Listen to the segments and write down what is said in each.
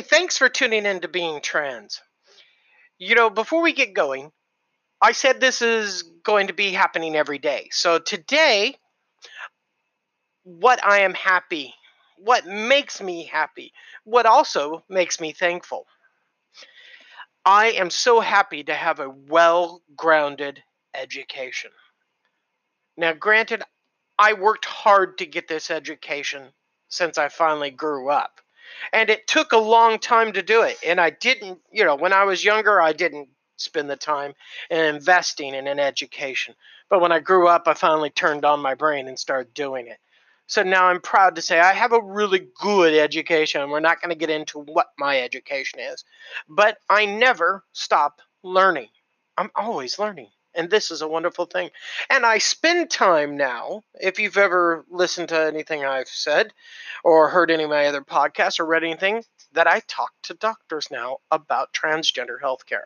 Hey, thanks for tuning in to Being Trans. You know, before we get going, I said this is going to be happening every day. So today, what I am happy, what makes me happy, what also makes me thankful. I am so happy to have a well grounded education. Now, granted, I worked hard to get this education since I finally grew up. And it took a long time to do it. And I didn't, you know, when I was younger, I didn't spend the time in investing in an education. But when I grew up, I finally turned on my brain and started doing it. So now I'm proud to say I have a really good education. We're not going to get into what my education is, but I never stop learning. I'm always learning. And this is a wonderful thing. And I spend time now, if you've ever listened to anything I've said or heard any of my other podcasts or read anything, that I talk to doctors now about transgender healthcare.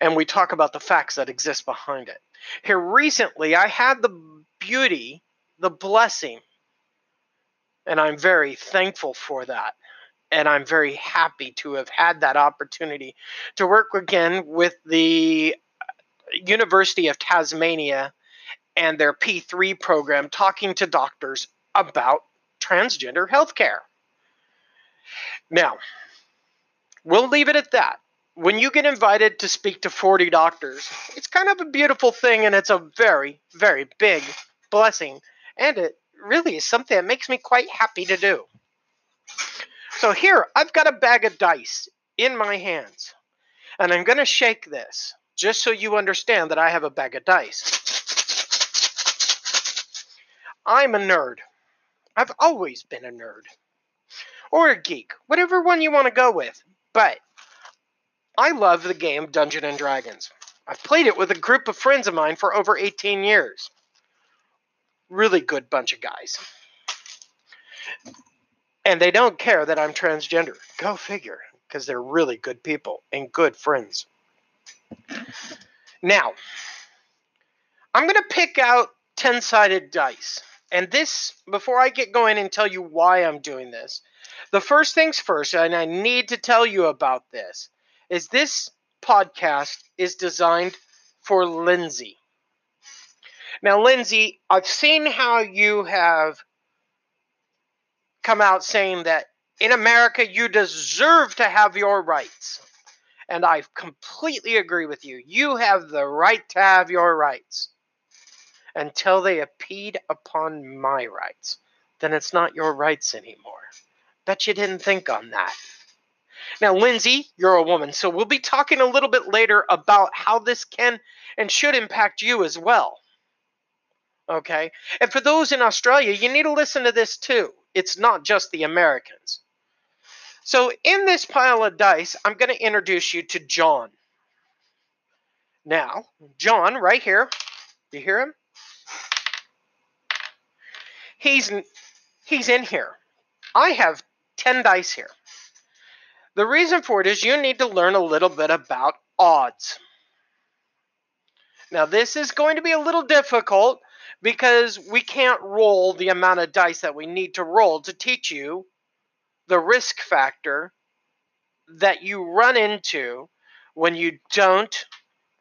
And we talk about the facts that exist behind it. Here recently, I had the beauty the blessing. And I'm very thankful for that. And I'm very happy to have had that opportunity to work again with the University of Tasmania and their P3 program talking to doctors about transgender healthcare. Now, we'll leave it at that. When you get invited to speak to 40 doctors, it's kind of a beautiful thing and it's a very, very big blessing and it really is something that makes me quite happy to do. So here, I've got a bag of dice in my hands, and I'm going to shake this just so you understand that I have a bag of dice. I'm a nerd. I've always been a nerd. Or a geek, whatever one you want to go with. But I love the game Dungeon and Dragons. I've played it with a group of friends of mine for over 18 years really good bunch of guys. And they don't care that I'm transgender. Go figure, because they're really good people and good friends. Now, I'm going to pick out 10 sided dice. And this, before I get going and tell you why I'm doing this, the first things first, and I need to tell you about this, is this podcast is designed for Lindsay. Now, Lindsay, I've seen how you have come out saying that in America you deserve to have your rights. And I completely agree with you. You have the right to have your rights. Until they impede upon my rights, then it's not your rights anymore. Bet you didn't think on that. Now, Lindsay, you're a woman, so we'll be talking a little bit later about how this can and should impact you as well. Okay? And for those in Australia, you need to listen to this too. It's not just the Americans. So, in this pile of dice, I'm going to introduce you to John. Now, John, right here, you hear him? He's he's in here. I have 10 dice here. The reason for it is you need to learn a little bit about odds. Now, this is going to be a little difficult because we can't roll the amount of dice that we need to roll to teach you the risk factor that you run into when you don't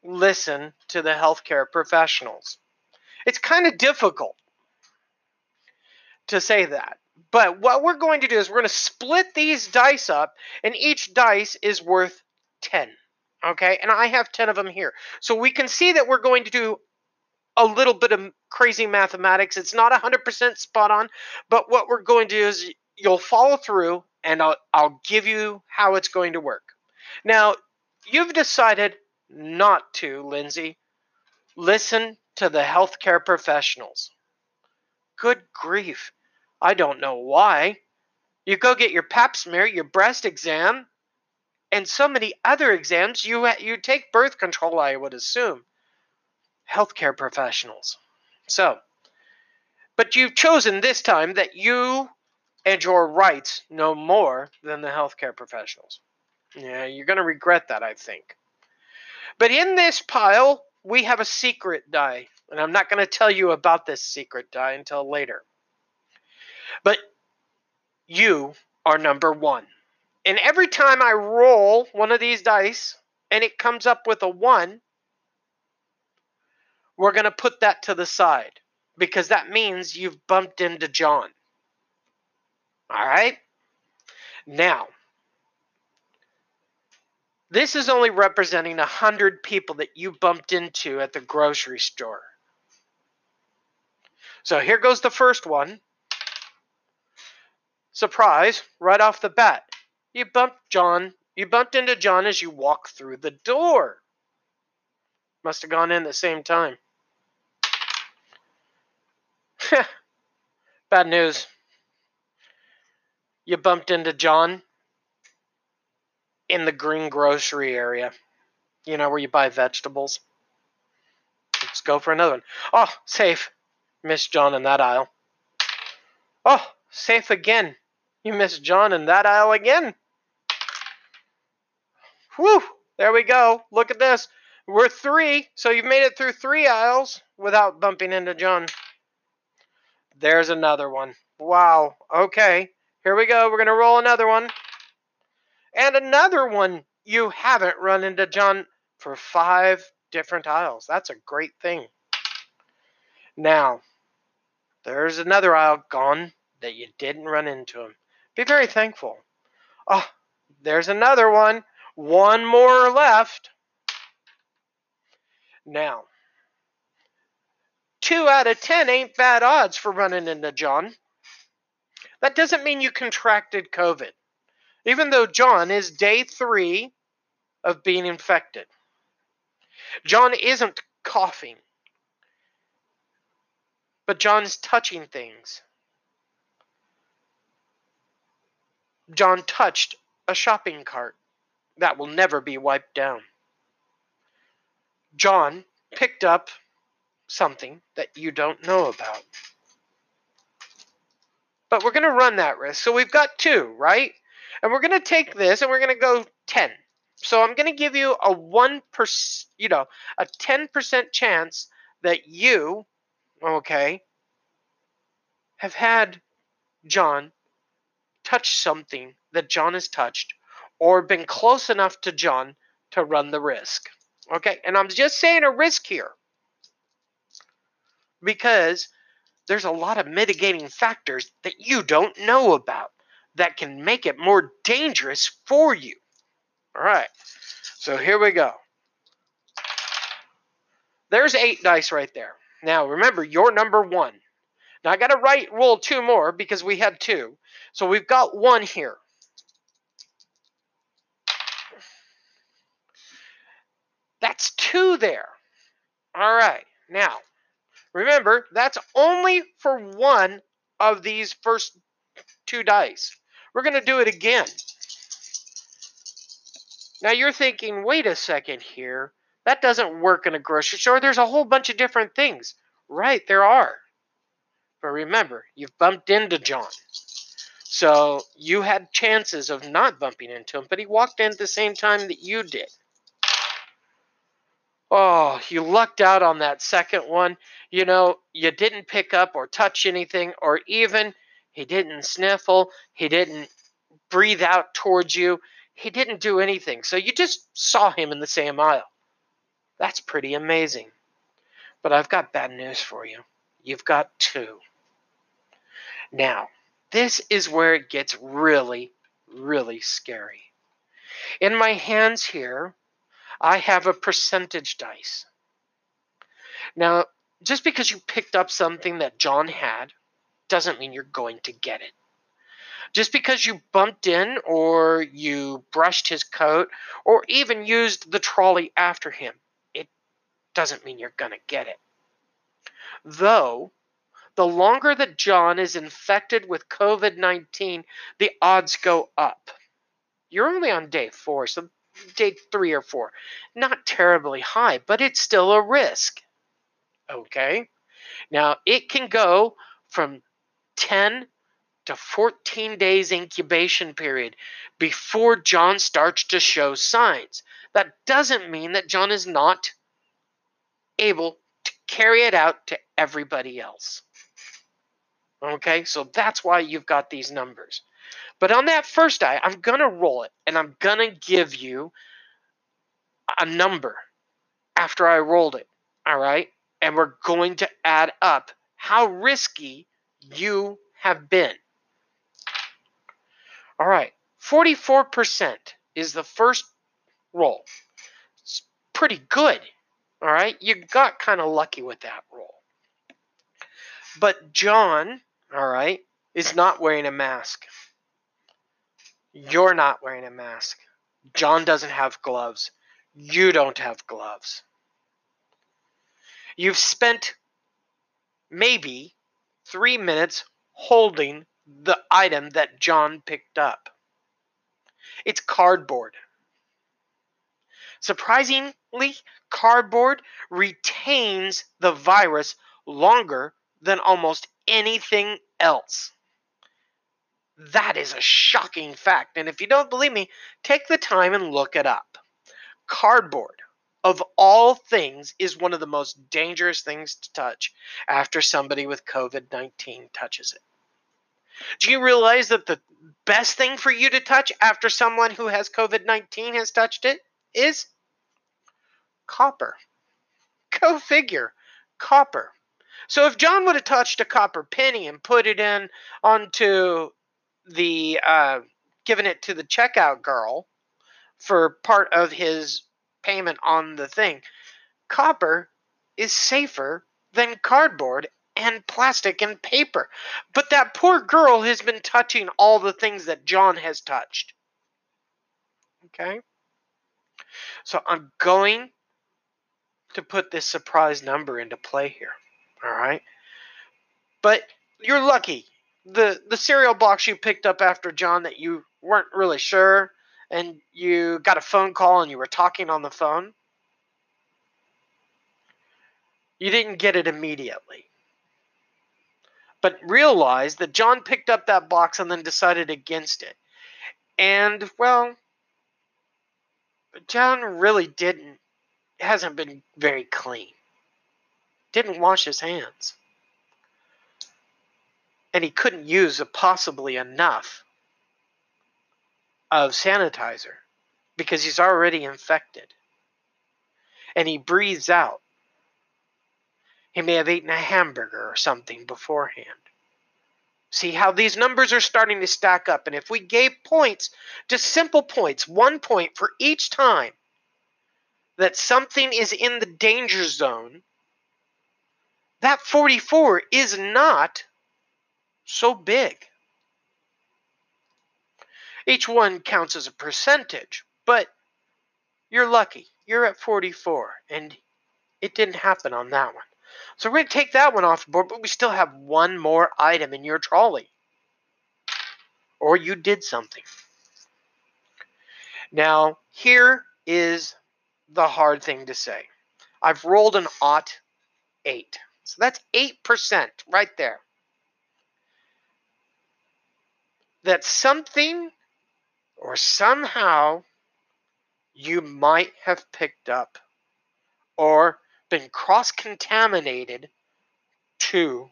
listen to the healthcare professionals. It's kind of difficult to say that. But what we're going to do is we're going to split these dice up, and each dice is worth 10. Okay, and I have 10 of them here. So we can see that we're going to do a little bit of crazy mathematics. It's not 100% spot on, but what we're going to do is you'll follow through and I'll, I'll give you how it's going to work. Now, you've decided not to, Lindsay. Listen to the healthcare professionals. Good grief. I don't know why. You go get your pap smear, your breast exam, and so many other exams. You you take birth control, I would assume healthcare professionals. So, but you've chosen this time that you and your rights no more than the healthcare professionals. Yeah, you're going to regret that, I think. But in this pile, we have a secret die, and I'm not going to tell you about this secret die until later. But you are number one. And every time I roll one of these dice and it comes up with a 1, we're going to put that to the side because that means you've bumped into John. All right? Now, this is only representing 100 people that you bumped into at the grocery store. So here goes the first one. Surprise, right off the bat. You bumped John, you bumped into John as you walk through the door. Must have gone in the same time. Bad news. You bumped into John in the green grocery area. You know, where you buy vegetables. Let's go for another one. Oh, safe. Missed John in that aisle. Oh, safe again. You missed John in that aisle again. Whew, there we go. Look at this. We're three, so you've made it through three aisles without bumping into John. There's another one. Wow. Okay. Here we go. We're going to roll another one. And another one you haven't run into John for five different aisles. That's a great thing. Now, there's another aisle gone that you didn't run into him. Be very thankful. Oh, there's another one. One more left. Now, two out of ten ain't bad odds for running into John. That doesn't mean you contracted COVID, even though John is day three of being infected. John isn't coughing, but John's touching things. John touched a shopping cart that will never be wiped down. John picked up something that you don't know about. But we're going to run that risk. So we've got two, right? And we're going to take this and we're going to go 10. So I'm going to give you a 1%, you know, a 10% chance that you, okay, have had John touch something that John has touched or been close enough to John to run the risk. Okay, and I'm just saying a risk here because there's a lot of mitigating factors that you don't know about that can make it more dangerous for you. All right, so here we go. There's eight dice right there. Now remember, you're number one. Now I got to write roll two more because we had two. So we've got one here. That's two there. All right. Now, remember, that's only for one of these first two dice. We're going to do it again. Now, you're thinking, wait a second here. That doesn't work in a grocery store. There's a whole bunch of different things. Right, there are. But remember, you've bumped into John. So you had chances of not bumping into him, but he walked in at the same time that you did. Oh, you lucked out on that second one. You know, you didn't pick up or touch anything, or even he didn't sniffle, he didn't breathe out towards you, he didn't do anything. So you just saw him in the same aisle. That's pretty amazing. But I've got bad news for you. You've got two. Now, this is where it gets really, really scary. In my hands here, I have a percentage dice. Now, just because you picked up something that John had doesn't mean you're going to get it. Just because you bumped in or you brushed his coat or even used the trolley after him, it doesn't mean you're going to get it. Though, the longer that John is infected with COVID 19, the odds go up. You're only on day four, so day three or four. Not terribly high, but it's still a risk. Okay? Now, it can go from 10 to 14 days incubation period before John starts to show signs. That doesn't mean that John is not able to carry it out to everybody else. Okay, so that's why you've got these numbers. But on that first die, I'm going to roll it and I'm going to give you a number after I rolled it. All right? And we're going to add up how risky you have been. All right. 44% is the first roll. It's pretty good. All right. You got kind of lucky with that roll. But John, all right, is not wearing a mask. You're not wearing a mask. John doesn't have gloves. You don't have gloves. You've spent maybe three minutes holding the item that John picked up. It's cardboard. Surprisingly, cardboard retains the virus longer than almost anything else. That is a shocking fact. And if you don't believe me, take the time and look it up. Cardboard, of all things, is one of the most dangerous things to touch after somebody with COVID 19 touches it. Do you realize that the best thing for you to touch after someone who has COVID 19 has touched it is copper? Go figure. Copper. So if John would have touched a copper penny and put it in onto the uh, given it to the checkout girl for part of his payment on the thing, copper is safer than cardboard and plastic and paper. But that poor girl has been touching all the things that John has touched. Okay? So I'm going to put this surprise number into play here. All right? But you're lucky. The the cereal box you picked up after John that you weren't really sure and you got a phone call and you were talking on the phone. You didn't get it immediately but realized that John picked up that box and then decided against it. And, well, John really didn't, hasn't been very clean. Didn't wash his hands. And he couldn't use possibly enough of sanitizer because he's already infected. And he breathes out. He may have eaten a hamburger or something beforehand. See how these numbers are starting to stack up. And if we gave points, just simple points, one point for each time that something is in the danger zone, that 44 is not so big. Each one counts as a percentage, but you're lucky. You're at 44, and it didn't happen on that one. So we're going to take that one off the board, but we still have one more item in your trolley. Or you did something. Now, here is the hard thing to say. I've rolled an ought 8. So that's 8% right there. That something or somehow you might have picked up or been cross contaminated to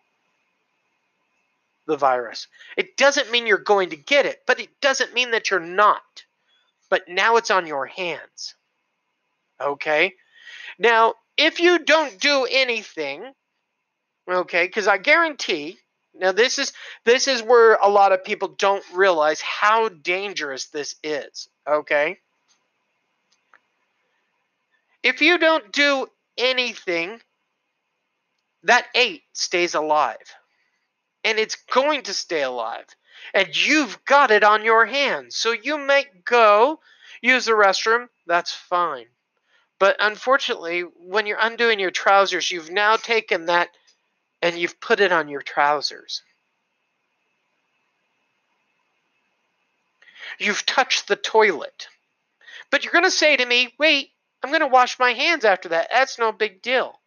the virus. It doesn't mean you're going to get it, but it doesn't mean that you're not. But now it's on your hands. Okay? Now, if you don't do anything, okay, because I guarantee now this is this is where a lot of people don't realize how dangerous this is, okay? If you don't do anything, that eight stays alive. And it's going to stay alive. And you've got it on your hands. So you might go use the restroom, that's fine. But unfortunately, when you're undoing your trousers, you've now taken that and you've put it on your trousers. You've touched the toilet. But you're going to say to me, wait, I'm going to wash my hands after that. That's no big deal.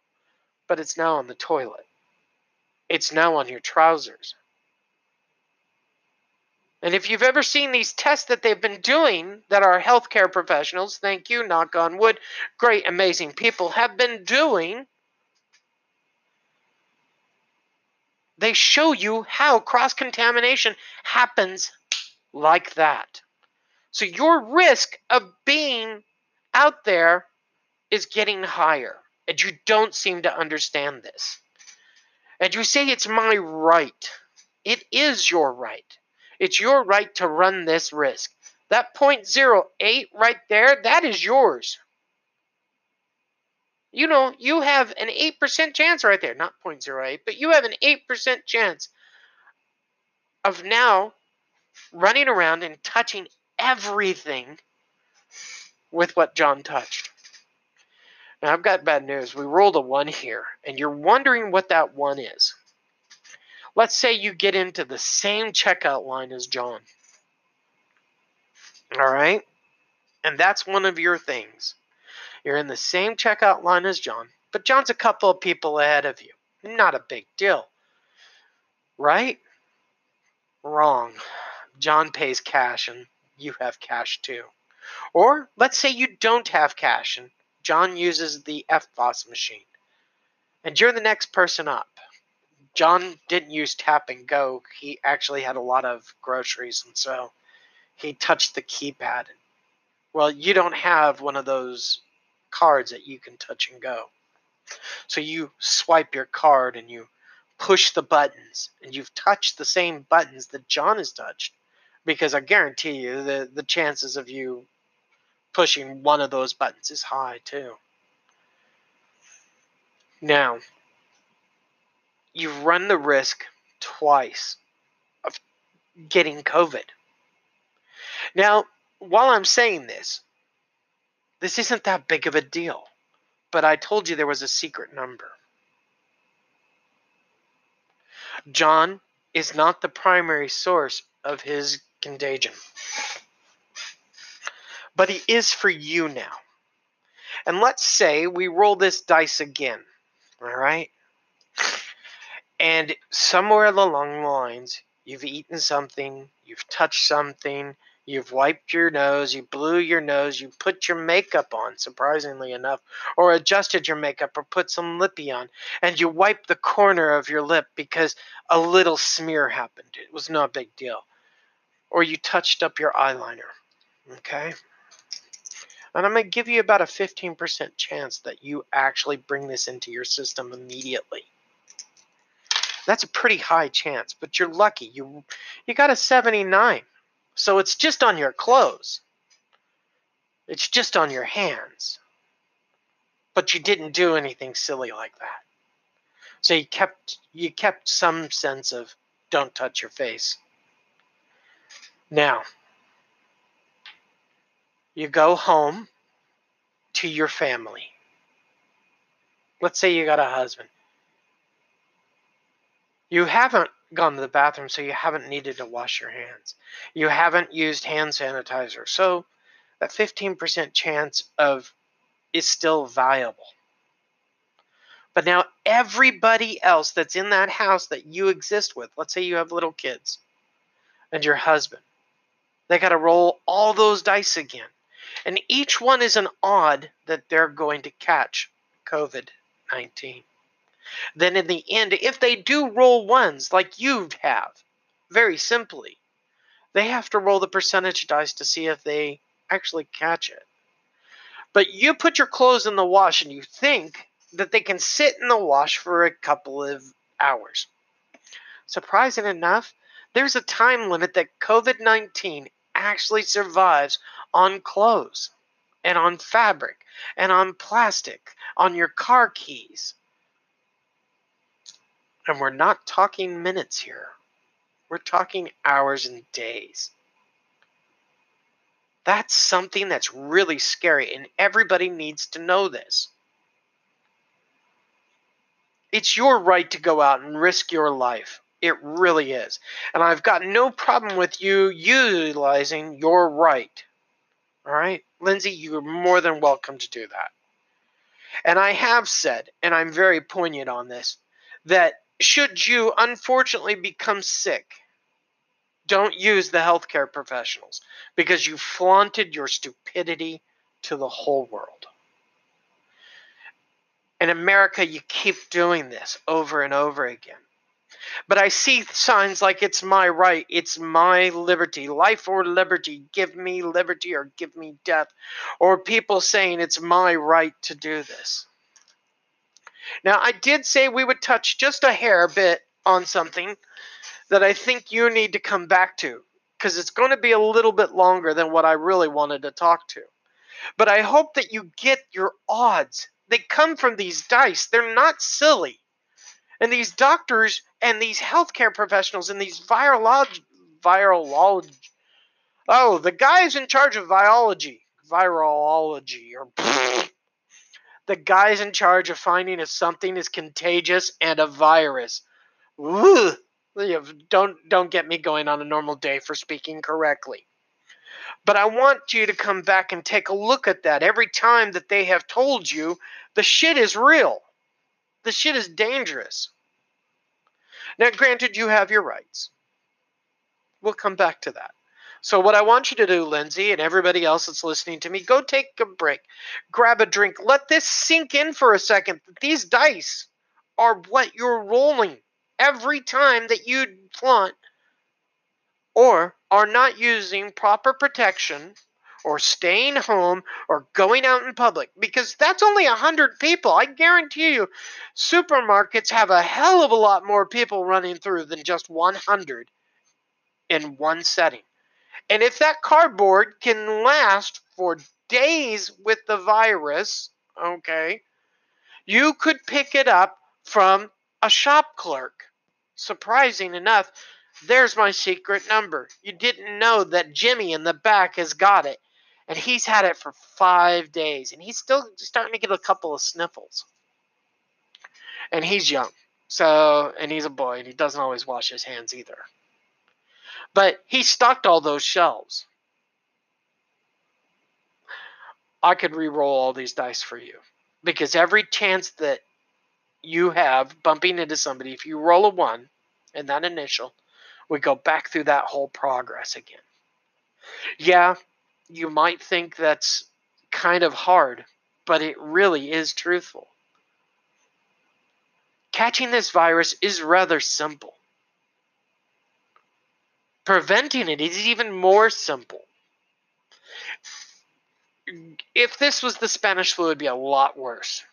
But it's now on the toilet. It's now on your trousers. And if you've ever seen these tests that they've been doing, that our healthcare professionals, thank you, knock on wood, great, amazing people have been doing, they show you how cross contamination happens like that. So your risk of being out there is getting higher. And you don't seem to understand this. And you say it's my right. It is your right. It's your right to run this risk. That 0.08 right there, that is yours. You know, you have an 8% chance right there. Not 0.08, but you have an 8% chance of now running around and touching everything with what John touched. Now, I've got bad news. We rolled a 1 here, and you're wondering what that 1 is. Let's say you get into the same checkout line as John. All right? And that's one of your things. You're in the same checkout line as John, but John's a couple of people ahead of you. Not a big deal. Right? Wrong. John pays cash and you have cash too. Or let's say you don't have cash and John uses the EFTPOS machine. And you're the next person up. John didn't use tap and go. He actually had a lot of groceries and so he touched the keypad. Well, you don't have one of those cards that you can touch and go. So you swipe your card and you push the buttons and you've touched the same buttons that John has touched because I guarantee you the, the chances of you pushing one of those buttons is high too. Now, you run the risk twice of getting COVID. Now, while I'm saying this, this isn't that big of a deal, but I told you there was a secret number. John is not the primary source of his contagion, but he is for you now. And let's say we roll this dice again, all right? And somewhere along the lines, you've eaten something, you've touched something, You've wiped your nose, you blew your nose, you put your makeup on, surprisingly enough, or adjusted your makeup or put some lippy on, and you wiped the corner of your lip because a little smear happened. It was no big deal. Or you touched up your eyeliner. Okay? And I'm going to give you about a 15% chance that you actually bring this into your system immediately. That's a pretty high chance, but you're lucky. You you got a 79. So it's just on your clothes. It's just on your hands. But you didn't do anything silly like that. So you kept you kept some sense of don't touch your face. Now, you go home to your family. Let's say you got a husband. You haven't gone to the bathroom, so you haven't needed to wash your hands. You haven't used hand sanitizer. So that 15% chance of is still viable. But now everybody else that's in that house that you exist with, let's say you have little kids and your husband, they got to roll all those dice again. And each one is an odd that they're going to catch COVID 19 then in the end, if they do roll ones like you have, very simply, they have to roll the percentage dice to see if they actually catch it. But you put your clothes in the wash and you think that they can sit in the wash for a couple of hours. Surprising enough, there's a time limit that COVID 19 actually survives on clothes and on fabric and on plastic, on your car keys. And we're not talking minutes here. We're talking hours and days. That's something that's really scary, and everybody needs to know this. It's your right to go out and risk your life. It really is. And I've got no problem with you utilizing your right. All right? Lindsay, you're more than welcome to do that. And I have said, and I'm very poignant on this, that should you unfortunately become sick, don't use the healthcare professionals because you flaunted your stupidity to the whole world. In America, you keep doing this over and over again. But I see signs like it's my right, it's my liberty, life or liberty, give me liberty or give me death, or people saying it's my right to do this. Now, I did say we would touch just a hair bit on something that I think you need to come back to because it's going to be a little bit longer than what I really wanted to talk to. But I hope that you get your odds. They come from these dice, they're not silly. And these doctors and these healthcare professionals and these virolog virology oh, the guys in charge of virology, virology, or the guys in charge of finding if something is contagious and a virus. Ugh, don't don't get me going on a normal day for speaking correctly. But I want you to come back and take a look at that every time that they have told you the shit is real. The shit is dangerous. Now, granted, you have your rights. We'll come back to that. So, what I want you to do, Lindsay, and everybody else that's listening to me, go take a break, grab a drink, let this sink in for a second. These dice are what you're rolling every time that you flaunt or are not using proper protection or staying home or going out in public because that's only 100 people. I guarantee you, supermarkets have a hell of a lot more people running through than just 100 in one setting. And if that cardboard can last for days with the virus, okay, you could pick it up from a shop clerk. Surprising enough, there's my secret number. You didn't know that Jimmy in the back has got it and he's had it for five days, and he's still starting to get a couple of sniffles. And he's young, so and he's a boy, and he doesn't always wash his hands either. But he stocked all those shelves. I could re-roll all these dice for you because every chance that you have bumping into somebody, if you roll a one in that initial, we go back through that whole progress again. Yeah, you might think that's kind of hard, but it really is truthful. Catching this virus is rather simple. Preventing it is even more simple. If this was the Spanish flu, it would be a lot worse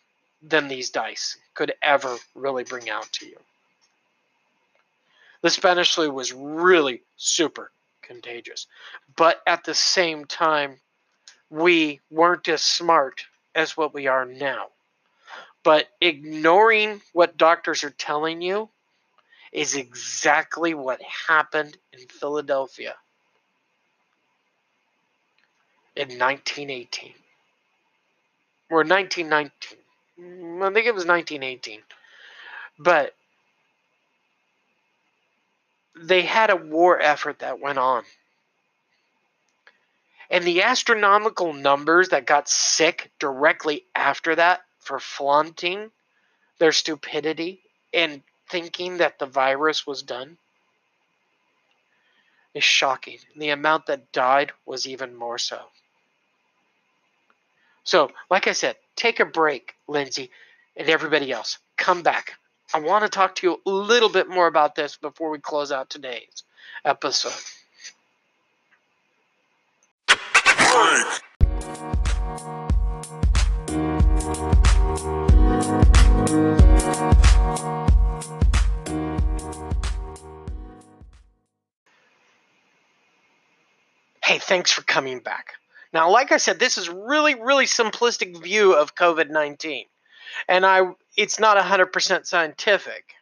than these dice could ever really bring out to you. The Spanish flu was really super contagious. But at the same time, we weren't as smart as what we are now. But ignoring what doctors are telling you is exactly what happened in Philadelphia in 1918 or 1919. Mm, I think it was 1918. But they had a war effort that went on. And the astronomical numbers that got sick directly after that for flaunting their stupidity and thinking that the virus was done is shocking. The amount that died was even more so. So, like I said, take a break, Lindsay, and everybody else. Come back. I want to talk to you a little bit more about this before we close out today's episode. Hey, thanks for coming back. Now, like I said, this is really, really simplistic view of COVID 19 and I it's not 100% scientific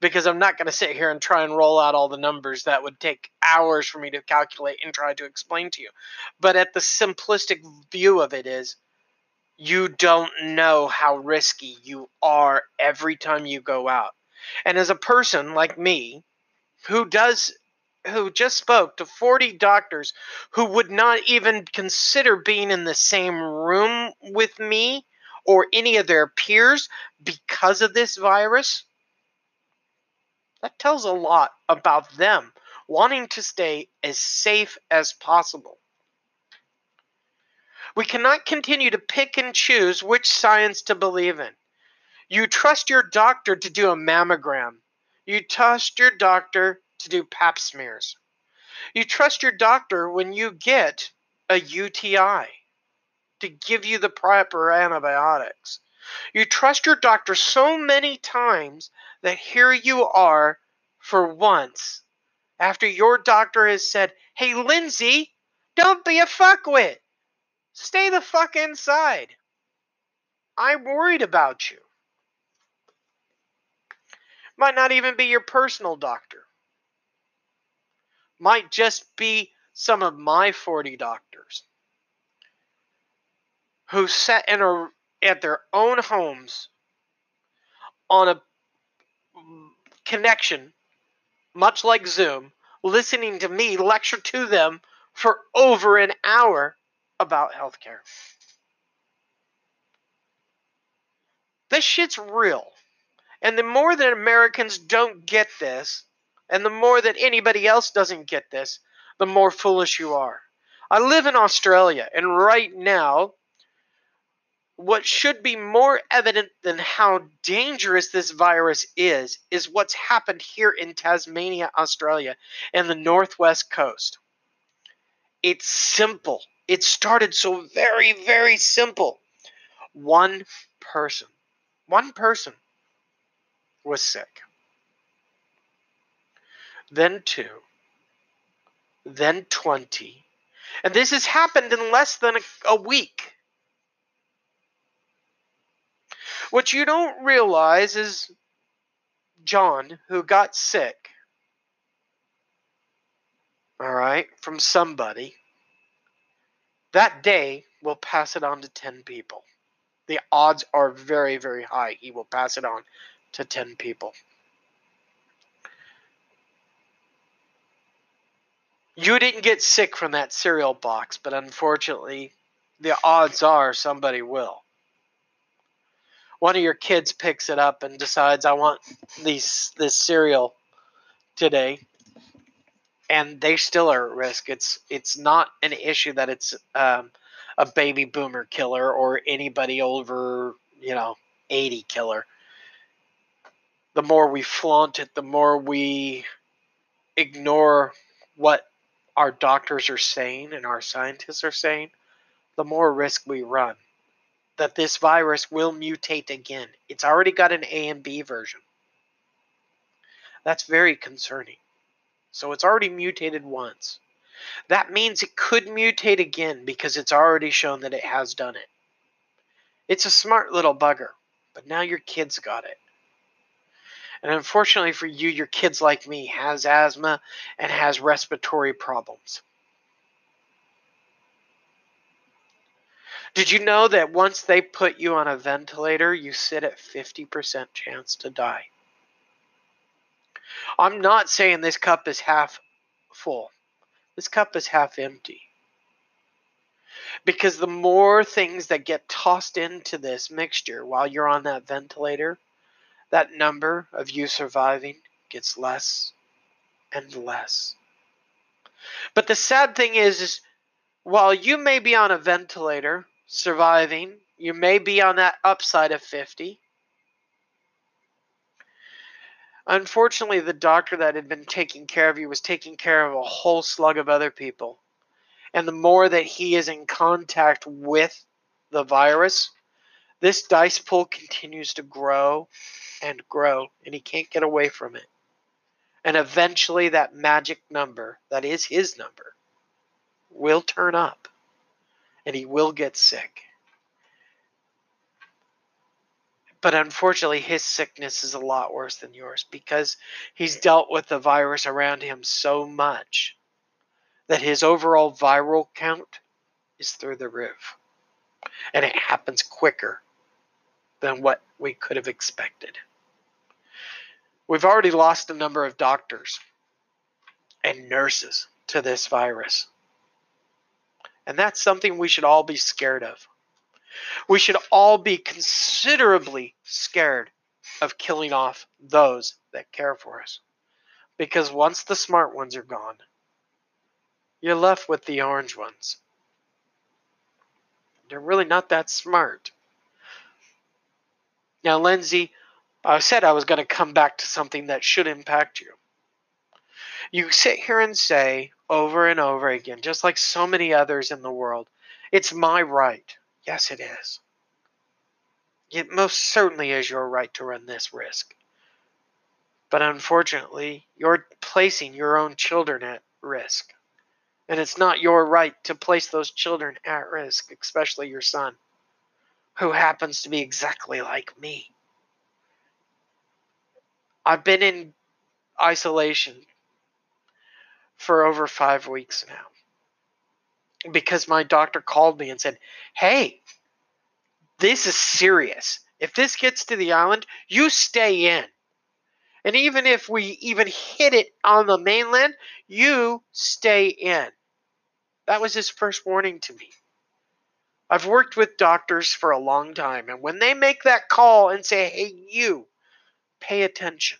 because I'm not going to sit here and try and roll out all the numbers that would take hours for me to calculate and try to explain to you. But at the simplistic view of it is you don't know how risky you are every time you go out. And as a person like me who does who just spoke to 40 doctors who would not even consider being in the same room with me or any of their peers because of this virus, that tells a lot about them wanting to stay as safe as possible. We cannot continue to pick and choose which science to believe in. You trust your doctor to do a mammogram. You trust your doctor to do pap smears. You trust your doctor when you get a UTI to give you the proper antibiotics. You trust your doctor so many times that here you are for once after your doctor has said, Hey, Lindsay, don't be a fuckwit. Stay the fuck inside. I'm worried about you. Might not even be your personal doctor. Might just be some of my 40 doctors who sat in a, at their own homes on a connection, much like Zoom, listening to me lecture to them for over an hour about healthcare. This shit's real. And the more that Americans don't get this, and the more that anybody else doesn't get this, the more foolish you are. I live in Australia, and right now, what should be more evident than how dangerous this virus is, is what's happened here in Tasmania, Australia, and the northwest coast. It's simple. It started so very, very simple. One person, one person was sick. Then two. Then 20. And this has happened in less than a, a week. What you don't realize is John, who got sick, all right, from somebody, that day will pass it on to 10 people. The odds are very, very high he will pass it on to 10 people. You didn't get sick from that cereal box, but unfortunately, the odds are somebody will. One of your kids picks it up and decides, I want these this cereal today and they still are at risk. It's it's not an issue that it's um, a baby boomer killer or anybody over you know eighty killer. The more we flaunt it, the more we ignore what our doctors are saying and our scientists are saying, the more risk we run that this virus will mutate again. It's already got an A and B version. That's very concerning. So it's already mutated once. That means it could mutate again because it's already shown that it has done it. It's a smart little bugger, but now your kid's got it. And unfortunately for you, your kids like me has asthma and has respiratory problems. Did you know that once they put you on a ventilator, you sit at 50% chance to die? I'm not saying this cup is half full. This cup is half empty. Because the more things that get tossed into this mixture while you're on that ventilator, that number of you surviving gets less and less. But the sad thing is, is while you may be on a ventilator surviving, you may be on that upside of 50, Unfortunately, the doctor that had been taking care of you was taking care of a whole slug of other people. And the more that he is in contact with the virus, this dice pool continues to grow and grow, and he can't get away from it. And eventually, that magic number, that is his number, will turn up, and he will get sick. But unfortunately, his sickness is a lot worse than yours because he's dealt with the virus around him so much that his overall viral count is through the roof. And it happens quicker than what we could have expected. We've already lost a number of doctors and nurses to this virus. And that's something we should all be scared of. We should all be considerably scared of killing off those that care for us. Because once the smart ones are gone, you're left with the orange ones. They're really not that smart. Now, Lindsay, I said I was going to come back to something that should impact you. You sit here and say over and over again, just like so many others in the world, it's my right. Yes, it is. It most certainly is your right to run this risk. But unfortunately, you're placing your own children at risk. And it's not your right to place those children at risk, especially your son, who happens to be exactly like me. I've been in isolation for over five weeks now because my doctor called me and said, Hey, this is serious. If this gets to the island, you stay in. And even if we even hit it on the mainland, you stay in. That was his first warning to me. I've worked with doctors for a long time, and when they make that call and say, hey, you, pay attention,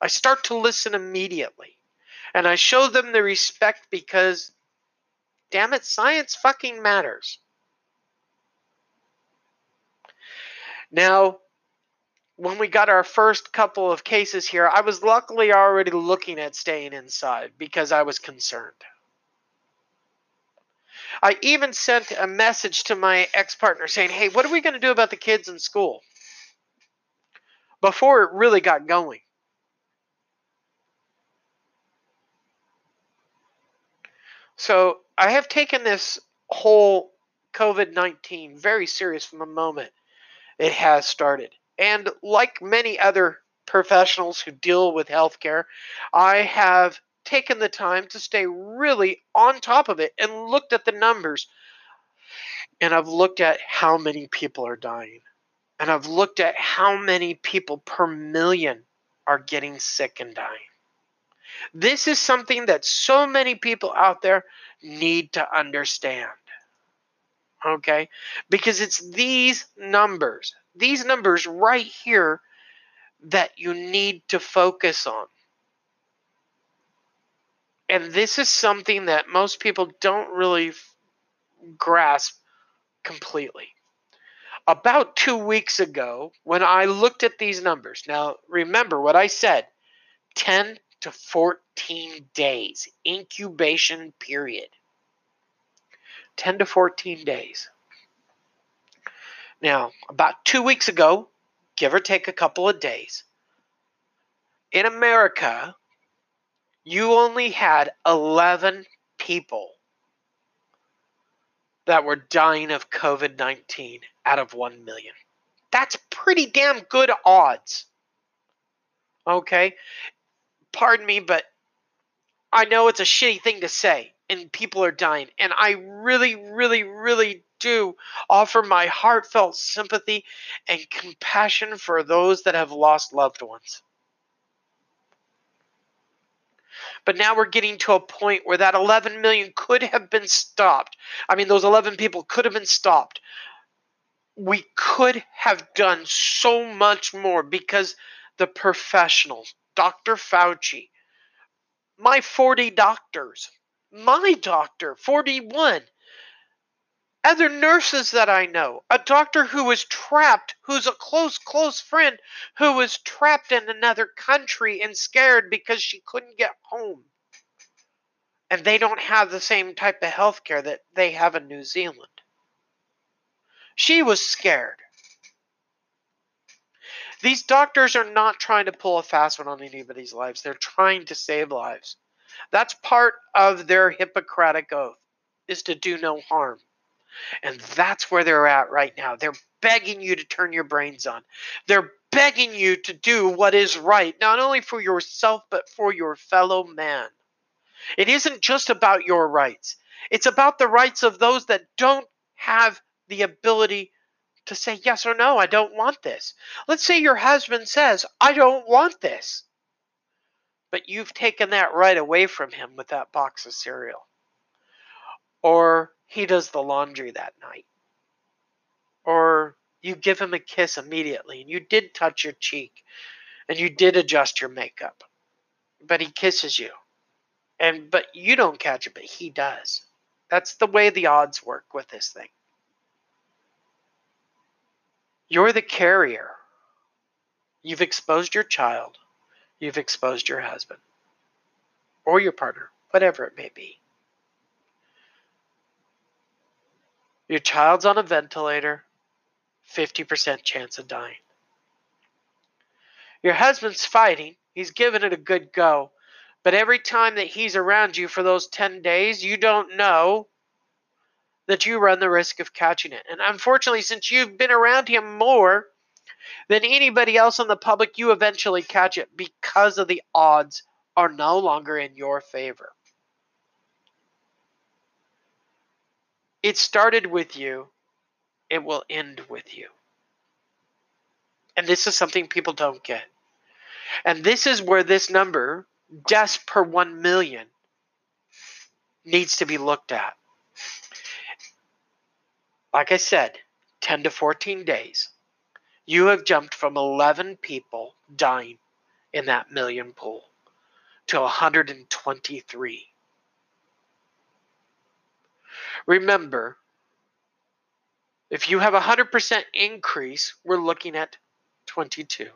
I start to listen immediately. And I show them the respect because, damn it, science fucking matters. Now, when we got our first couple of cases here, I was luckily already looking at staying inside because I was concerned. I even sent a message to my ex partner saying, Hey, what are we going to do about the kids in school? Before it really got going. So I have taken this whole COVID 19 very serious from the moment it has started. And like many other professionals who deal with healthcare, I have taken the time to stay really on top of it and looked at the numbers. And I've looked at how many people are dying. And I've looked at how many people per million are getting sick and dying. This is something that so many people out there need to understand. Okay? Because it's these numbers these numbers right here that you need to focus on. And this is something that most people don't really grasp completely. About two weeks ago, when I looked at these numbers, now remember what I said 10 to 14 days incubation period. 10 to 14 days. Now, about two weeks ago, give or take a couple of days, in America, you only had 11 people that were dying of COVID 19 out of 1 million. That's pretty damn good odds. Okay? Pardon me, but I know it's a shitty thing to say, and people are dying. And I really, really, really do offer my heartfelt sympathy and compassion for those that have lost loved ones. But now we're getting to a point where that 11 million could have been stopped. I mean, those 11 people could have been stopped. We could have done so much more because the professionals, Dr. Fauci, my 40 doctors, my doctor, 41, other nurses that I know, a doctor who was trapped, who's a close, close friend, who was trapped in another country and scared because she couldn't get home. And they don't have the same type of health care that they have in New Zealand. She was scared. These doctors are not trying to pull a fast one on anybody's lives. They're trying to save lives. That's part of their Hippocratic oath, is to do no harm. And that's where they're at right now. They're begging you to turn your brains on. They're begging you to do what is right, not only for yourself, but for your fellow man. It isn't just about your rights, it's about the rights of those that don't have the ability to say yes or no, I don't want this. Let's say your husband says, I don't want this. But you've taken that right away from him with that box of cereal. Or he does the laundry that night. Or you give him a kiss immediately and you did touch your cheek and you did adjust your makeup. But he kisses you. And but you don't catch it, but he does. That's the way the odds work with this thing. You're the carrier. you've exposed your child, you've exposed your husband or your partner, whatever it may be. Your child's on a ventilator, 50% chance of dying. Your husband's fighting, he's giving it a good go, but every time that he's around you for those 10 days, you don't know that you run the risk of catching it. And unfortunately, since you've been around him more than anybody else in the public, you eventually catch it because of the odds are no longer in your favor. It started with you, it will end with you. And this is something people don't get. And this is where this number, deaths per 1 million, needs to be looked at. Like I said, 10 to 14 days. You have jumped from 11 people dying in that million pool to 123. Remember, if you have a 100% increase, we're looking at 22.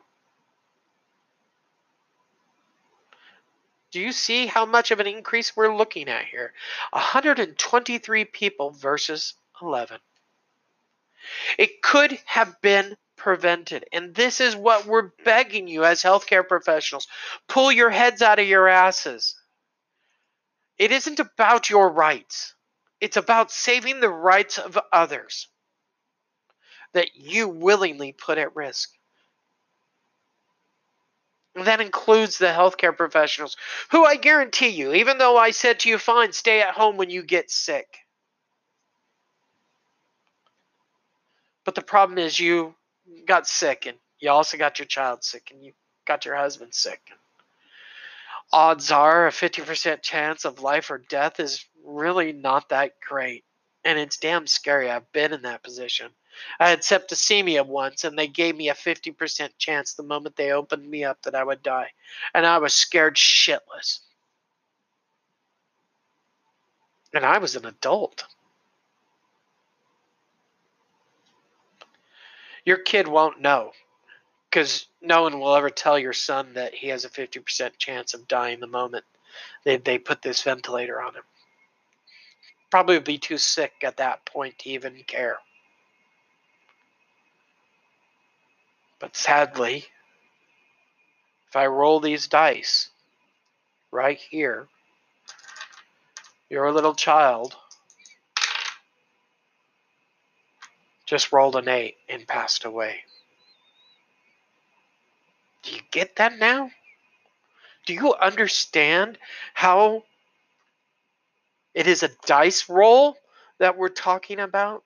Do you see how much of an increase we're looking at here? 123 people versus 11. It could have been prevented. And this is what we're begging you as healthcare professionals pull your heads out of your asses. It isn't about your rights, it's about saving the rights of others that you willingly put at risk. That includes the healthcare professionals, who I guarantee you, even though I said to you, fine, stay at home when you get sick. But the problem is, you got sick, and you also got your child sick, and you got your husband sick. Odds are a 50% chance of life or death is really not that great. And it's damn scary. I've been in that position. I had septicemia once, and they gave me a 50% chance the moment they opened me up that I would die. And I was scared shitless. And I was an adult. Your kid won't know because no one will ever tell your son that he has a 50% chance of dying the moment they, they put this ventilator on him. Probably be too sick at that point to even care. But sadly, if I roll these dice right here, your little child just rolled an 8 and passed away. Do you get that now? Do you understand how it is a dice roll that we're talking about?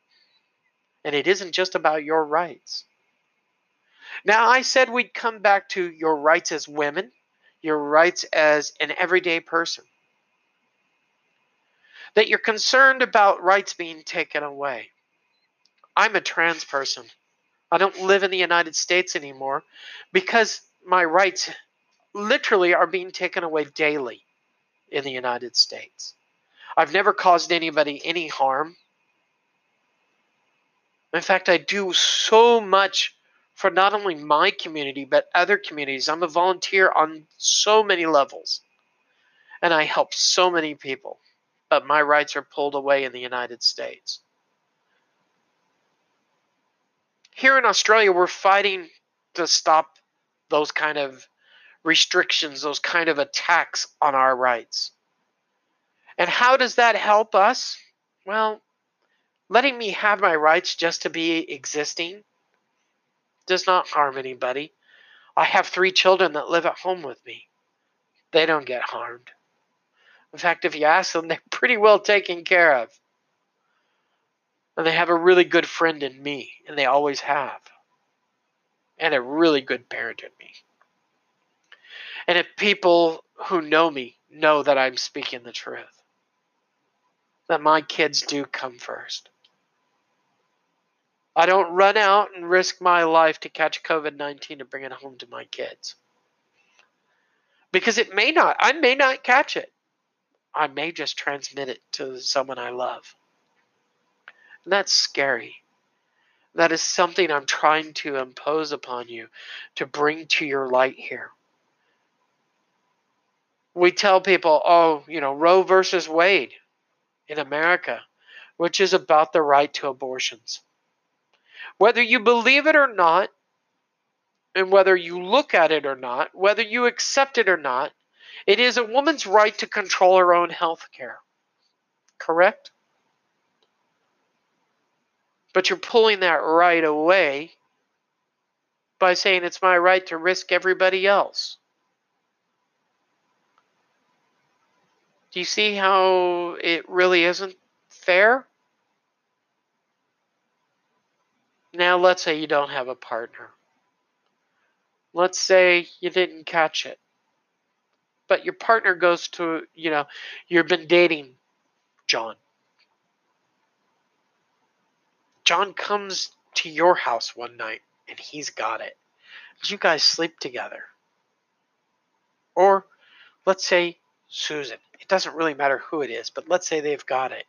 And it isn't just about your rights. Now, I said we'd come back to your rights as women, your rights as an everyday person. That you're concerned about rights being taken away. I'm a trans person. I don't live in the United States anymore because my rights literally are being taken away daily in the United States. I've never caused anybody any harm. In fact, I do so much for not only my community, but other communities. I'm a volunteer on so many levels, and I help so many people. But my rights are pulled away in the United States. Here in Australia, we're fighting to stop those kind of restrictions, those kind of attacks on our rights. And how does that help us? Well, letting me have my rights just to be existing does not harm anybody. I have three children that live at home with me. They don't get harmed. In fact, if you ask them, they're pretty well taken care of. And they have a really good friend in me, and they always have. And a really good parent in me. And if people who know me know that I'm speaking the truth, that my kids do come first. I don't run out and risk my life to catch COVID 19 and bring it home to my kids. Because it may not, I may not catch it. I may just transmit it to someone I love. That's scary. That is something I'm trying to impose upon you to bring to your light here. We tell people, oh, you know, Roe versus Wade in America, which is about the right to abortions. Whether you believe it or not, and whether you look at it or not, whether you accept it or not, it is a woman's right to control her own health care. Correct? But you're pulling that right away by saying it's my right to risk everybody else. Do you see how it really isn't fair? Now, let's say you don't have a partner. Let's say you didn't catch it. But your partner goes to, you know, you've been dating John. John comes to your house one night and he's got it. You guys sleep together. Or let's say Susan. It doesn't really matter who it is, but let's say they've got it.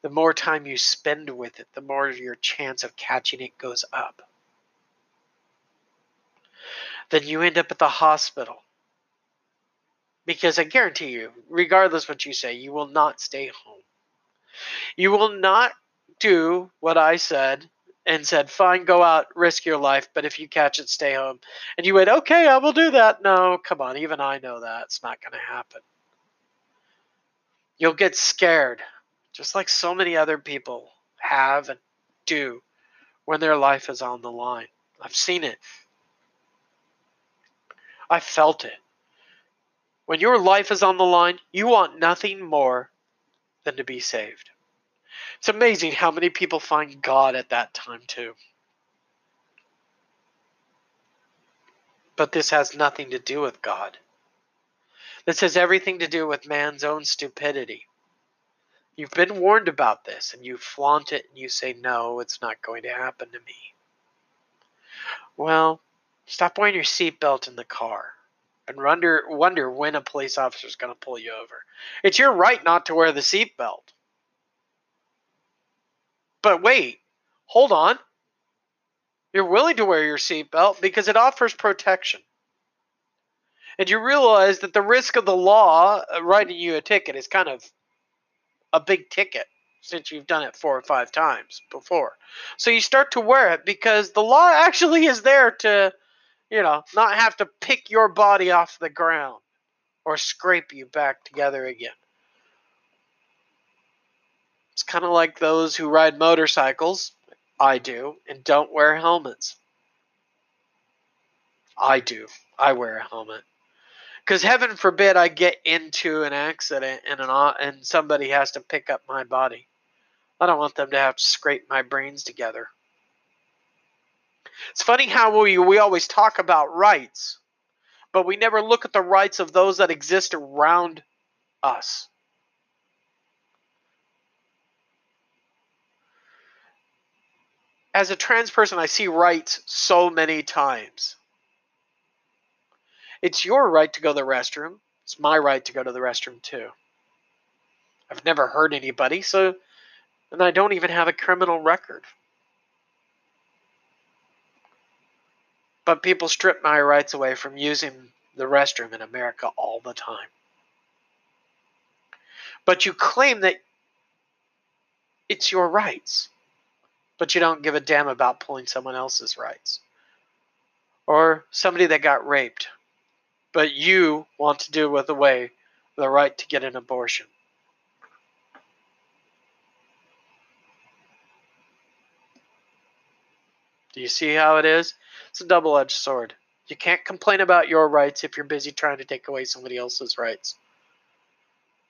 The more time you spend with it, the more your chance of catching it goes up. Then you end up at the hospital. Because I guarantee you, regardless what you say, you will not stay home. You will not do what I said and said, fine, go out, risk your life, but if you catch it, stay home. And you went, okay, I will do that. No, come on, even I know that. It's not going to happen. You'll get scared, just like so many other people have and do when their life is on the line. I've seen it. I felt it. When your life is on the line, you want nothing more than to be saved. It's amazing how many people find God at that time, too. But this has nothing to do with God. This has everything to do with man's own stupidity. You've been warned about this, and you flaunt it and you say, No, it's not going to happen to me. Well, stop wearing your seatbelt in the car and wonder, wonder when a police officer is going to pull you over. It's your right not to wear the seatbelt. But wait, hold on. You're willing to wear your seatbelt because it offers protection and you realize that the risk of the law uh, writing you a ticket is kind of a big ticket since you've done it four or five times before. So you start to wear it because the law actually is there to, you know, not have to pick your body off the ground or scrape you back together again. It's kind of like those who ride motorcycles, I do, and don't wear helmets. I do. I wear a helmet because heaven forbid I get into an accident and an and somebody has to pick up my body. I don't want them to have to scrape my brains together. It's funny how we we always talk about rights, but we never look at the rights of those that exist around us. As a trans person, I see rights so many times. It's your right to go to the restroom. It's my right to go to the restroom too. I've never hurt anybody, so and I don't even have a criminal record. But people strip my rights away from using the restroom in America all the time. But you claim that it's your rights, but you don't give a damn about pulling someone else's rights. Or somebody that got raped but you want to do with away the right to get an abortion. Do you see how it is? It's a double edged sword. You can't complain about your rights if you're busy trying to take away somebody else's rights.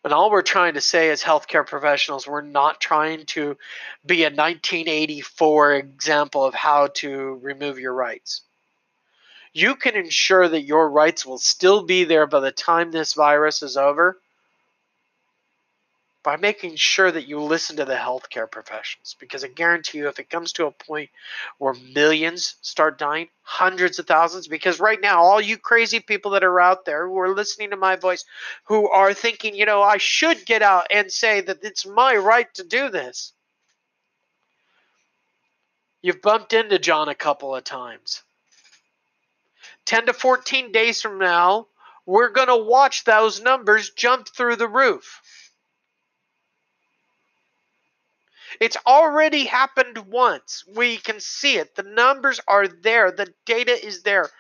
And all we're trying to say as healthcare professionals, we're not trying to be a 1984 example of how to remove your rights. You can ensure that your rights will still be there by the time this virus is over by making sure that you listen to the healthcare professionals. Because I guarantee you, if it comes to a point where millions start dying, hundreds of thousands, because right now, all you crazy people that are out there who are listening to my voice, who are thinking, you know, I should get out and say that it's my right to do this. You've bumped into John a couple of times. 10 to 14 days from now, we're going to watch those numbers jump through the roof. It's already happened once. We can see it. The numbers are there. The data is there.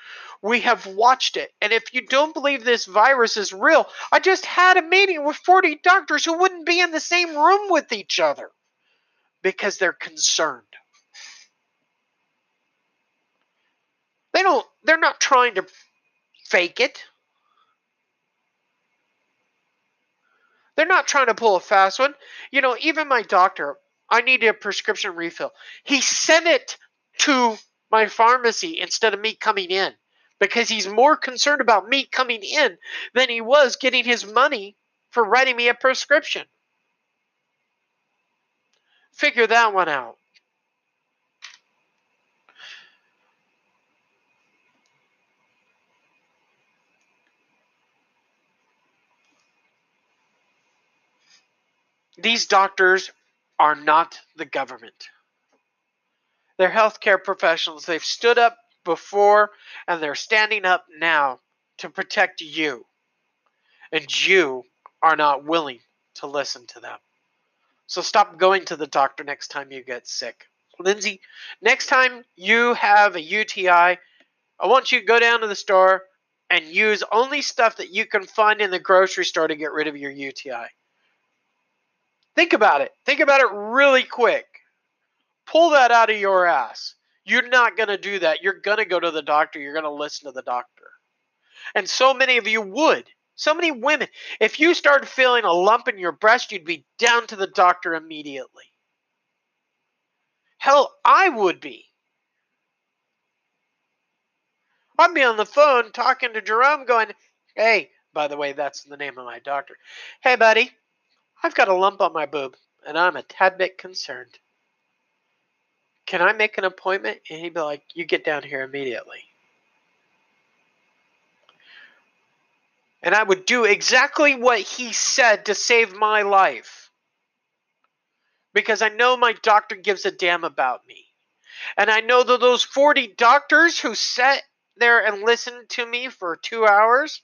We have watched it. And if you don't believe this virus is real, I just had a meeting with 40 doctors who wouldn't be in the same room with each other because they're concerned. They don't they're not trying to fake it. They're not trying to pull a fast one. You know, even my doctor, I need a prescription refill. He sent it to my pharmacy instead of me coming in because he's more concerned about me coming in than he was getting his money for writing me a prescription. Figure that one out. These doctors are not the government. They're healthcare professionals. They've stood up before and they're standing up now to protect you. And you are not willing to listen to them. So stop going to the doctor next time you get sick. Lindsay, next time you have a UTI, I want you to go down to the store and use only stuff that you can find in the grocery store to get rid of your UTI. Think about it. Think about it really quick. Pull that out of your ass. You're not going to do that. You're going to go to the doctor. You're going to listen to the doctor. And so many of you would. So many women. If you started feeling a lump in your breast, you'd be down to the doctor immediately. Hell, I would be. I'd be on the phone talking to Jerome, going, Hey, by the way, that's the name of my doctor. Hey, buddy, I've got a lump on my boob, and I'm a tad bit concerned. Can I make an appointment? And he'd be like, You get down here immediately. And I would do exactly what he said to save my life. Because I know my doctor gives a damn about me. And I know that those 40 doctors who sat there and listened to me for two hours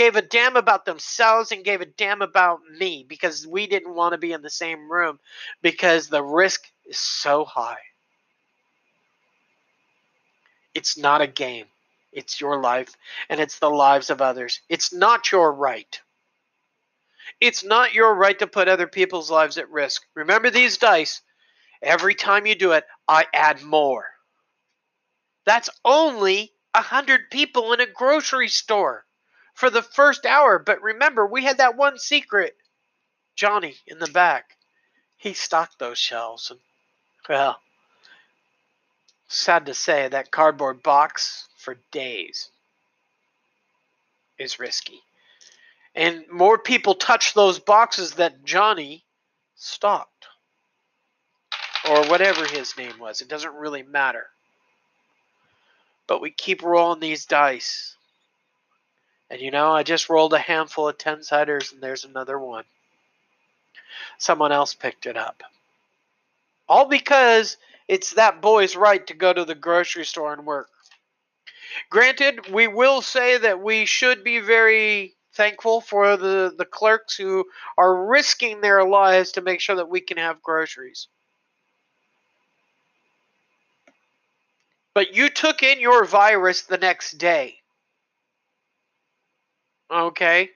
gave a damn about themselves and gave a damn about me because we didn't want to be in the same room because the risk is so high. It's not a game. It's your life and it's the lives of others. It's not your right. It's not your right to put other people's lives at risk. Remember these dice. Every time you do it, I add more. That's only a hundred people in a grocery store for the first hour. But remember, we had that one secret Johnny in the back. He stocked those shelves. And, well, sad to say, that cardboard box for days is risky. And more people touch those boxes that Johnny stocked. Or whatever his name was. It doesn't really matter. But we keep rolling these dice. And you know, I just rolled a handful of 10 siders and there's another one. Someone else picked it up. All because it's that boy's right to go to the grocery store and work. Granted, we will say that we should be very thankful for the, the clerks who are risking their lives to make sure that we can have groceries. But you took in your virus the next day. Okay?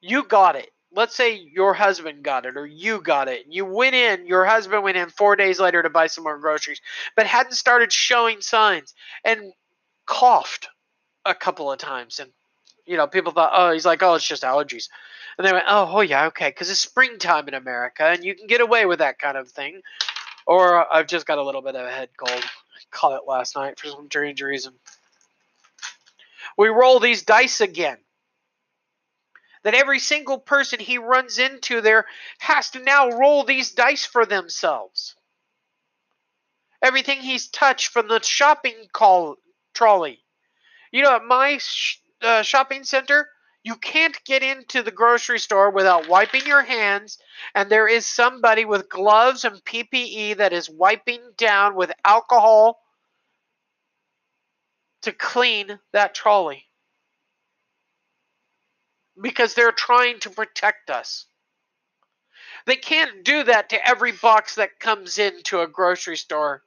You got it. Let's say your husband got it or you got it. You went in, your husband went in four days later to buy some more groceries, but hadn't started showing signs and coughed a couple of times. And, you know, people thought, oh, he's like, oh, it's just allergies. And they went, oh, oh yeah, okay, because it's springtime in America and you can get away with that kind of thing. Or I've just got a little bit of a head cold. Caught it last night for some strange reason. We roll these dice again that every single person he runs into there has to now roll these dice for themselves. Everything he's touched from the shopping call trolley. You know, at my sh- uh, shopping center, You can't get into the grocery store without wiping your hands, and there is somebody with gloves and PPE that is wiping down with alcohol to clean that trolley. Because they're trying to protect us. They can't do that to every box that comes into a grocery store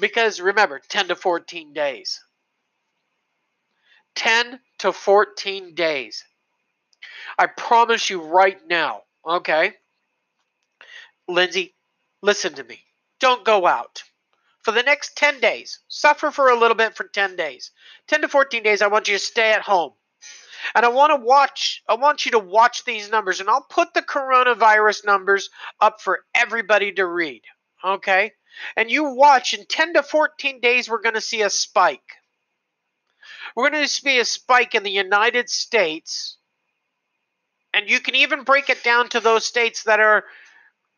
because remember, 10 to 14 days. 10 to 14 days. I promise you right now, okay? Lindsay, listen to me. Don't go out. For the next 10 days, suffer for a little bit for 10 days. 10 to 14 days, I want you to stay at home. And I want to watch, I want you to watch these numbers, and I'll put the coronavirus numbers up for everybody to read, okay? And you watch, in 10 to 14 days, we're going to see a spike. We're going to see a spike in the United States. And you can even break it down to those states that are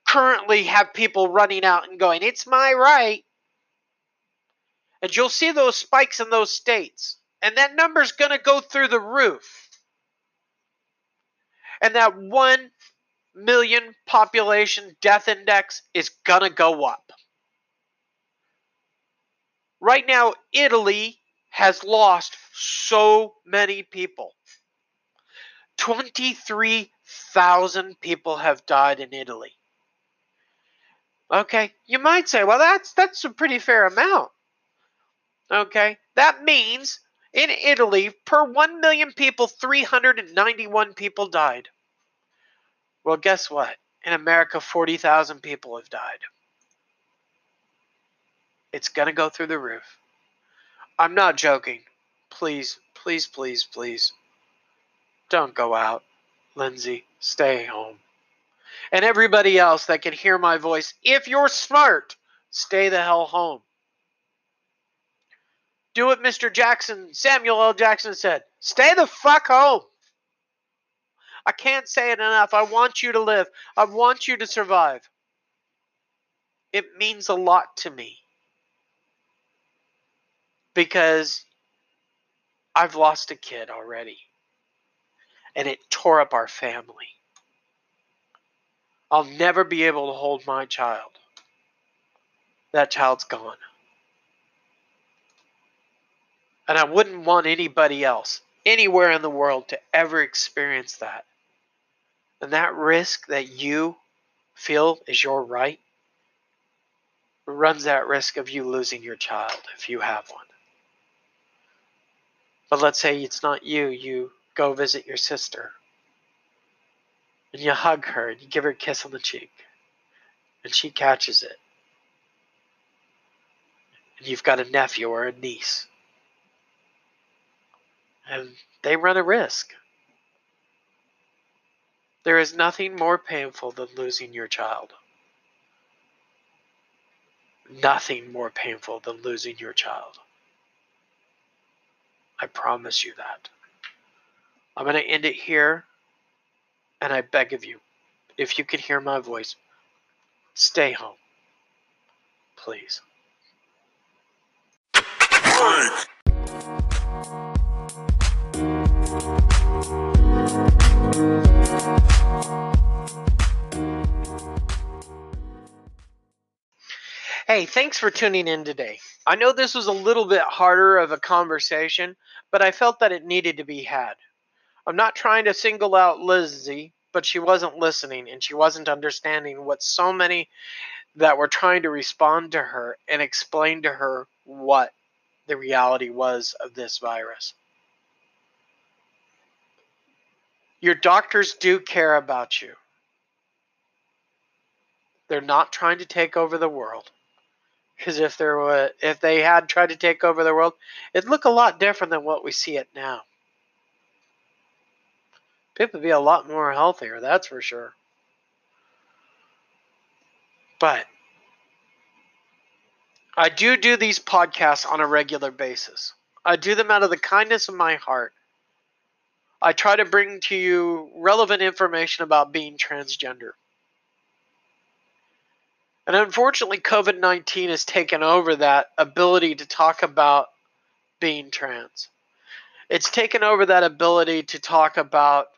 currently have people running out and going, it's my right. And you'll see those spikes in those states. And that number's going to go through the roof. And that 1 million population death index is going to go up. Right now, Italy has lost so many people. 23,000 people have died in Italy. Okay, you might say, well, that's that's a pretty fair amount. Okay, that means in Italy, per 1 million people, 391 people died. Well, guess what? In America, 40,000 people have died. It's going to go through the roof. I'm not joking. Please, please, please, please. Don't go out. Lindsay, stay home. And everybody else that can hear my voice, if you're smart, stay the hell home. Do what Mr. Jackson, Samuel L. Jackson said stay the fuck home. I can't say it enough. I want you to live, I want you to survive. It means a lot to me because I've lost a kid already. And it tore up our family. I'll never be able to hold my child. That child's gone. And I wouldn't want anybody else, anywhere in the world, to ever experience that. And that risk that you feel is your right runs that risk of you losing your child if you have one. But let's say it's not you, you go visit your sister. And you hug her and you give her a kiss on the cheek. And she catches it. And you've got a nephew or a niece. And they run a risk. There is nothing more painful than losing your child. Nothing more painful than losing your child. I promise you that. I'm going to end it here, and I beg of you, if you can hear my voice, stay home. Please. Hey, thanks for tuning in today. I know this was a little bit harder of a conversation, but I felt that it needed to be had. I'm not trying to single out Lizzie, but she wasn't listening and she wasn't understanding what so many that were trying to respond to her and explain to her what the reality was of this virus. Your doctors do care about you. They're not trying to take over the world. Because if there were, if they had tried to take over the world, it'd look a lot different than what we see it now. People would be a lot more healthier, that's for sure. But I do do these podcasts on a regular basis. I do them out of the kindness of my heart. I try to bring to you relevant information about being transgender. And unfortunately, COVID 19 has taken over that ability to talk about being trans. It's taken over that ability to talk about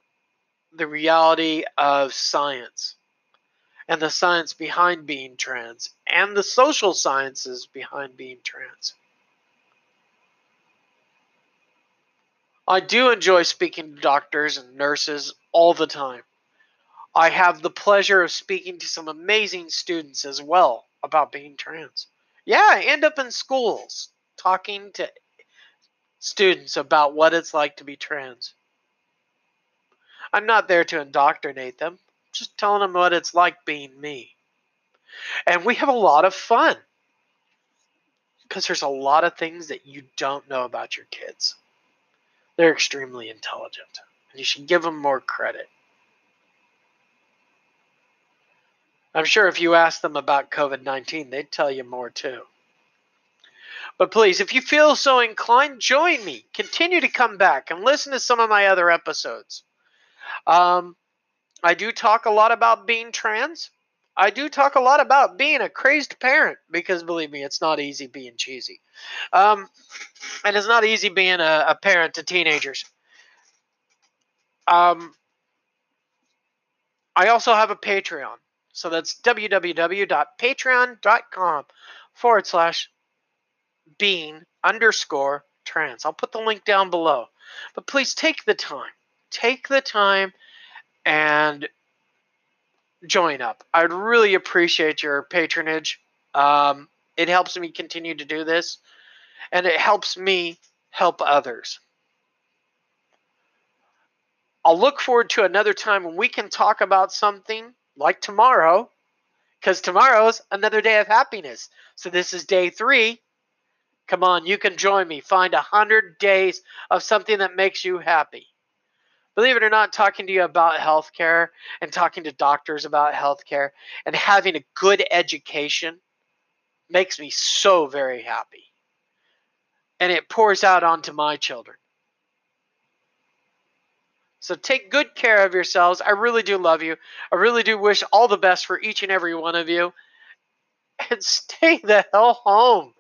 the reality of science and the science behind being trans and the social sciences behind being trans. I do enjoy speaking to doctors and nurses all the time. I have the pleasure of speaking to some amazing students as well about being trans. Yeah, I end up in schools talking to students about what it's like to be trans. I'm not there to indoctrinate them, just telling them what it's like being me. And we have a lot of fun because there's a lot of things that you don't know about your kids. They're extremely intelligent, and you should give them more credit. I'm sure if you ask them about COVID 19, they'd tell you more too. But please, if you feel so inclined, join me. Continue to come back and listen to some of my other episodes. Um, I do talk a lot about being trans. I do talk a lot about being a crazed parent because believe me, it's not easy being cheesy. Um, and it's not easy being a, a parent to teenagers. Um, I also have a Patreon. So that's www.patreon.com forward slash being underscore trans. I'll put the link down below. But please take the time. Take the time and join up. I'd really appreciate your patronage. Um, it helps me continue to do this, and it helps me help others. I'll look forward to another time when we can talk about something like tomorrow, because tomorrow's another day of happiness. So this is day three. Come on, you can join me. Find a hundred days of something that makes you happy. Believe it or not, talking to you about healthcare and talking to doctors about healthcare and having a good education makes me so very happy. And it pours out onto my children. So take good care of yourselves. I really do love you. I really do wish all the best for each and every one of you. And stay the hell home.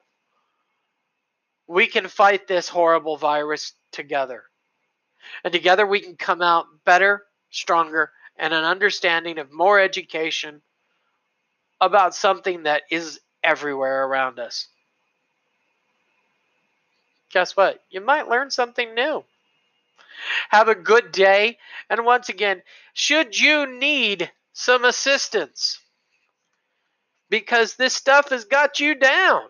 We can fight this horrible virus together. And together we can come out better, stronger, and an understanding of more education about something that is everywhere around us. Guess what? You might learn something new. Have a good day. And once again, should you need some assistance, because this stuff has got you down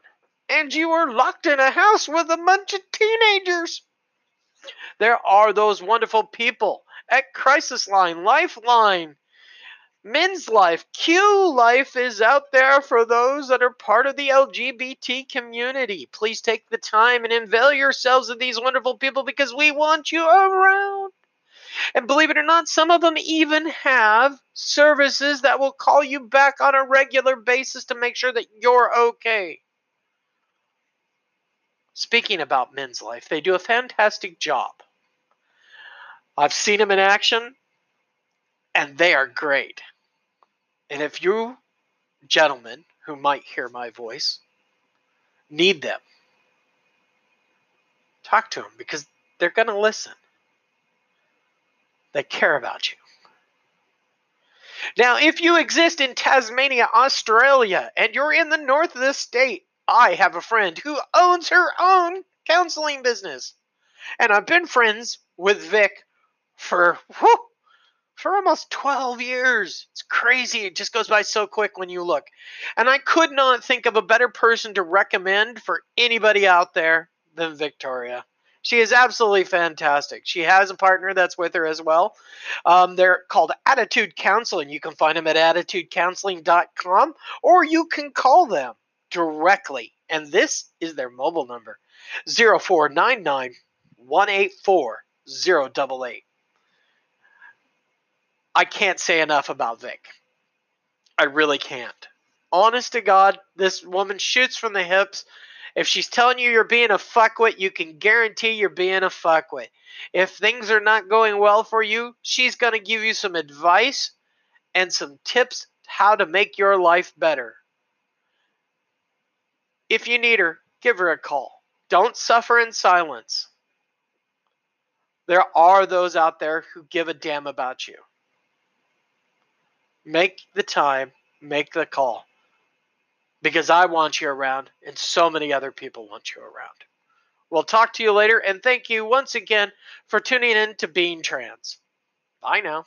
and you are locked in a house with a bunch of teenagers, there are those wonderful people at Crisis Line, Lifeline, Men's Life, Q Life is out there for those that are part of the LGBT community. Please take the time and avail yourselves of these wonderful people because we want you around. And believe it or not, some of them even have services that will call you back on a regular basis to make sure that you're okay. Speaking about men's life, they do a fantastic job. I've seen them in action, and they are great. And if you gentlemen who might hear my voice need them, talk to them because they're going to listen. They care about you. Now, if you exist in Tasmania, Australia, and you're in the north of the state, I have a friend who owns her own counseling business. And I've been friends with Vic for for almost 12 years. It's crazy. It just goes by so quick when you look. And I could not think of a better person to recommend for anybody out there than Victoria. She is absolutely fantastic. She has a partner that's with her as well. Um, they're called Attitude Counseling. You can find them at attitudecounseling.com or you can call them directly. And this is their mobile number 0499 184 088. I can't say enough about Vic. I really can't. Honest to God, this woman shoots from the hips. If she's telling you you're being a fuckwit, you can guarantee you're being a fuckwit. If things are not going well for you, she's going to give you some advice and some tips how to make your life better. If you need her, give her a call. Don't suffer in silence. There are those out there who give a damn about you. Make the time, make the call. Because I want you around, and so many other people want you around. We'll talk to you later, and thank you once again for tuning in to Being Trans. Bye now.